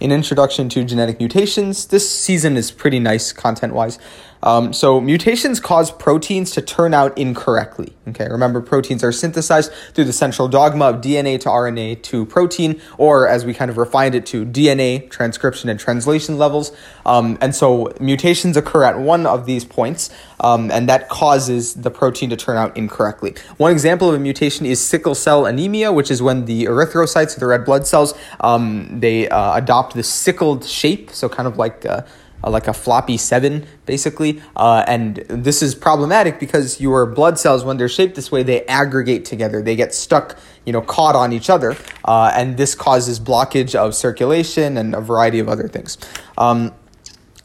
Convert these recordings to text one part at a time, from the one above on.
in Introduction to Genetic Mutations. This season is pretty nice content wise. Um, so mutations cause proteins to turn out incorrectly. Okay, remember proteins are synthesized through the central dogma of DNA to RNA to protein, or as we kind of refined it to DNA transcription and translation levels. Um, and so mutations occur at one of these points, um, and that causes the protein to turn out incorrectly. One example of a mutation is sickle cell anemia, which is when the erythrocytes, the red blood cells, um, they uh, adopt the sickled shape, so kind of like. Uh, like a floppy seven, basically. Uh, and this is problematic because your blood cells, when they're shaped this way, they aggregate together. They get stuck, you know, caught on each other. Uh, and this causes blockage of circulation and a variety of other things. Um,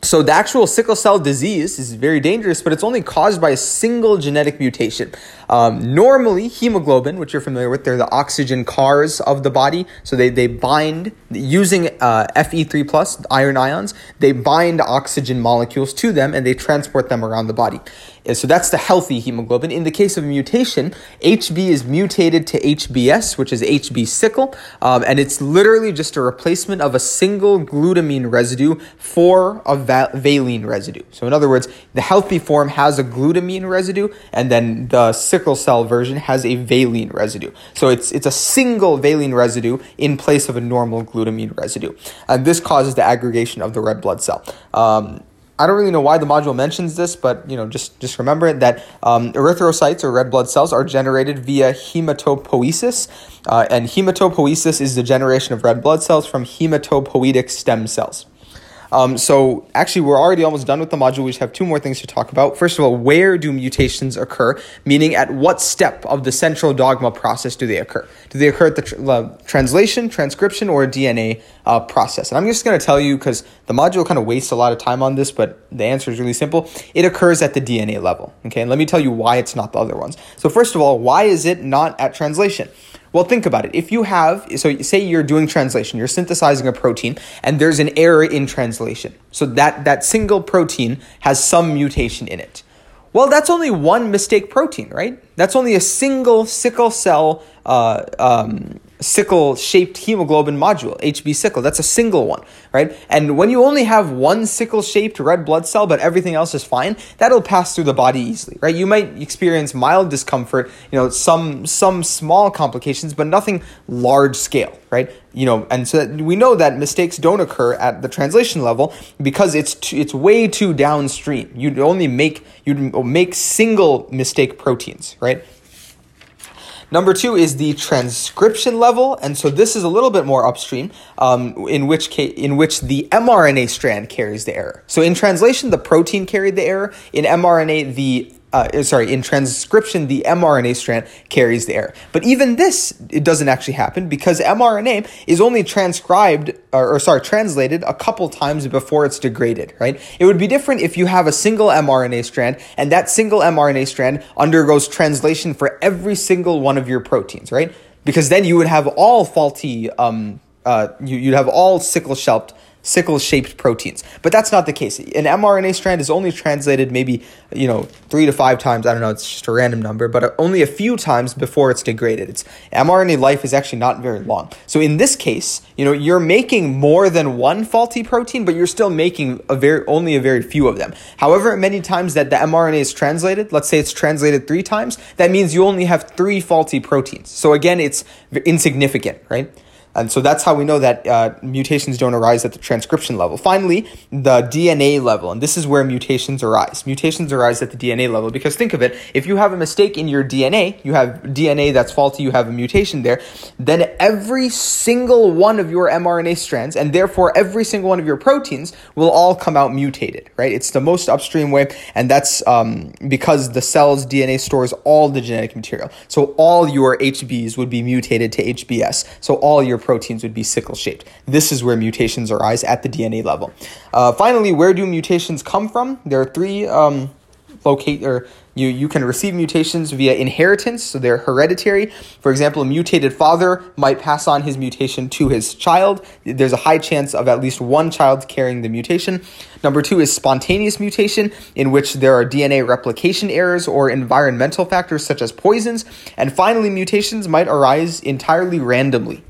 so the actual sickle cell disease is very dangerous, but it's only caused by a single genetic mutation. Um, normally, hemoglobin, which you're familiar with, they're the oxygen cars of the body. So they, they bind using uh, Fe3 plus iron ions. They bind oxygen molecules to them and they transport them around the body. So that's the healthy hemoglobin. In the case of a mutation, HB is mutated to HBS, which is HB sickle, um, and it's literally just a replacement of a single glutamine residue for a va- valine residue. So in other words, the healthy form has a glutamine residue, and then the sickle cell version has a valine residue. So it's it's a single valine residue in place of a normal glutamine residue, and this causes the aggregation of the red blood cell. Um, I don't really know why the module mentions this, but you know, just just remember it that um, erythrocytes or red blood cells are generated via hematopoiesis, uh, and hematopoiesis is the generation of red blood cells from hematopoietic stem cells. Um, so actually, we're already almost done with the module. We just have two more things to talk about. First of all, where do mutations occur? Meaning, at what step of the central dogma process do they occur? Do they occur at the tr- uh, translation, transcription, or DNA uh, process? And I'm just going to tell you because the module kind of wastes a lot of time on this, but the answer is really simple. It occurs at the DNA level. Okay, and let me tell you why it's not the other ones. So first of all, why is it not at translation? Well, think about it. If you have, so say you're doing translation, you're synthesizing a protein, and there's an error in translation. So that, that single protein has some mutation in it. Well, that's only one mistake protein, right? That's only a single sickle cell uh, um, sickle shaped hemoglobin module, HB sickle. That's a single one, right? And when you only have one sickle shaped red blood cell, but everything else is fine, that'll pass through the body easily, right? You might experience mild discomfort, you know, some some small complications, but nothing large scale, right? You know, and so we know that mistakes don't occur at the translation level because it's too, it's way too downstream. You'd only make you'd make single mistake proteins, right? Number two is the transcription level, and so this is a little bit more upstream, um, in which case, in which the mRNA strand carries the error. So in translation, the protein carried the error. In mRNA, the uh, sorry, in transcription, the mRNA strand carries the error. But even this, it doesn't actually happen because mRNA is only transcribed, or, or, sorry, translated a couple times before it's degraded, right? It would be different if you have a single mRNA strand and that single mRNA strand undergoes translation for every single one of your proteins, right? Because then you would have all faulty, um, uh, you, you'd have all sickle shaped sickle shaped proteins. But that's not the case. An mRNA strand is only translated maybe, you know, three to five times. I don't know, it's just a random number, but only a few times before it's degraded. It's mRNA life is actually not very long. So in this case, you know, you're making more than one faulty protein, but you're still making a very only a very few of them. However, many times that the mRNA is translated, let's say it's translated three times, that means you only have three faulty proteins. So again, it's insignificant, right? And so that's how we know that uh, mutations don't arise at the transcription level. Finally, the DNA level, and this is where mutations arise. Mutations arise at the DNA level because think of it, if you have a mistake in your DNA, you have DNA that's faulty, you have a mutation there, then every single one of your mRNA strands, and therefore every single one of your proteins, will all come out mutated, right? It's the most upstream way, and that's um, because the cell's DNA stores all the genetic material. So all your HBs would be mutated to HBS. So all your proteins would be sickle shaped. This is where mutations arise at the DNA level. Uh, finally, where do mutations come from? There are three um, locate or you, you can receive mutations via inheritance, so they're hereditary. For example, a mutated father might pass on his mutation to his child. There's a high chance of at least one child carrying the mutation. Number two is spontaneous mutation, in which there are DNA replication errors or environmental factors such as poisons. And finally, mutations might arise entirely randomly.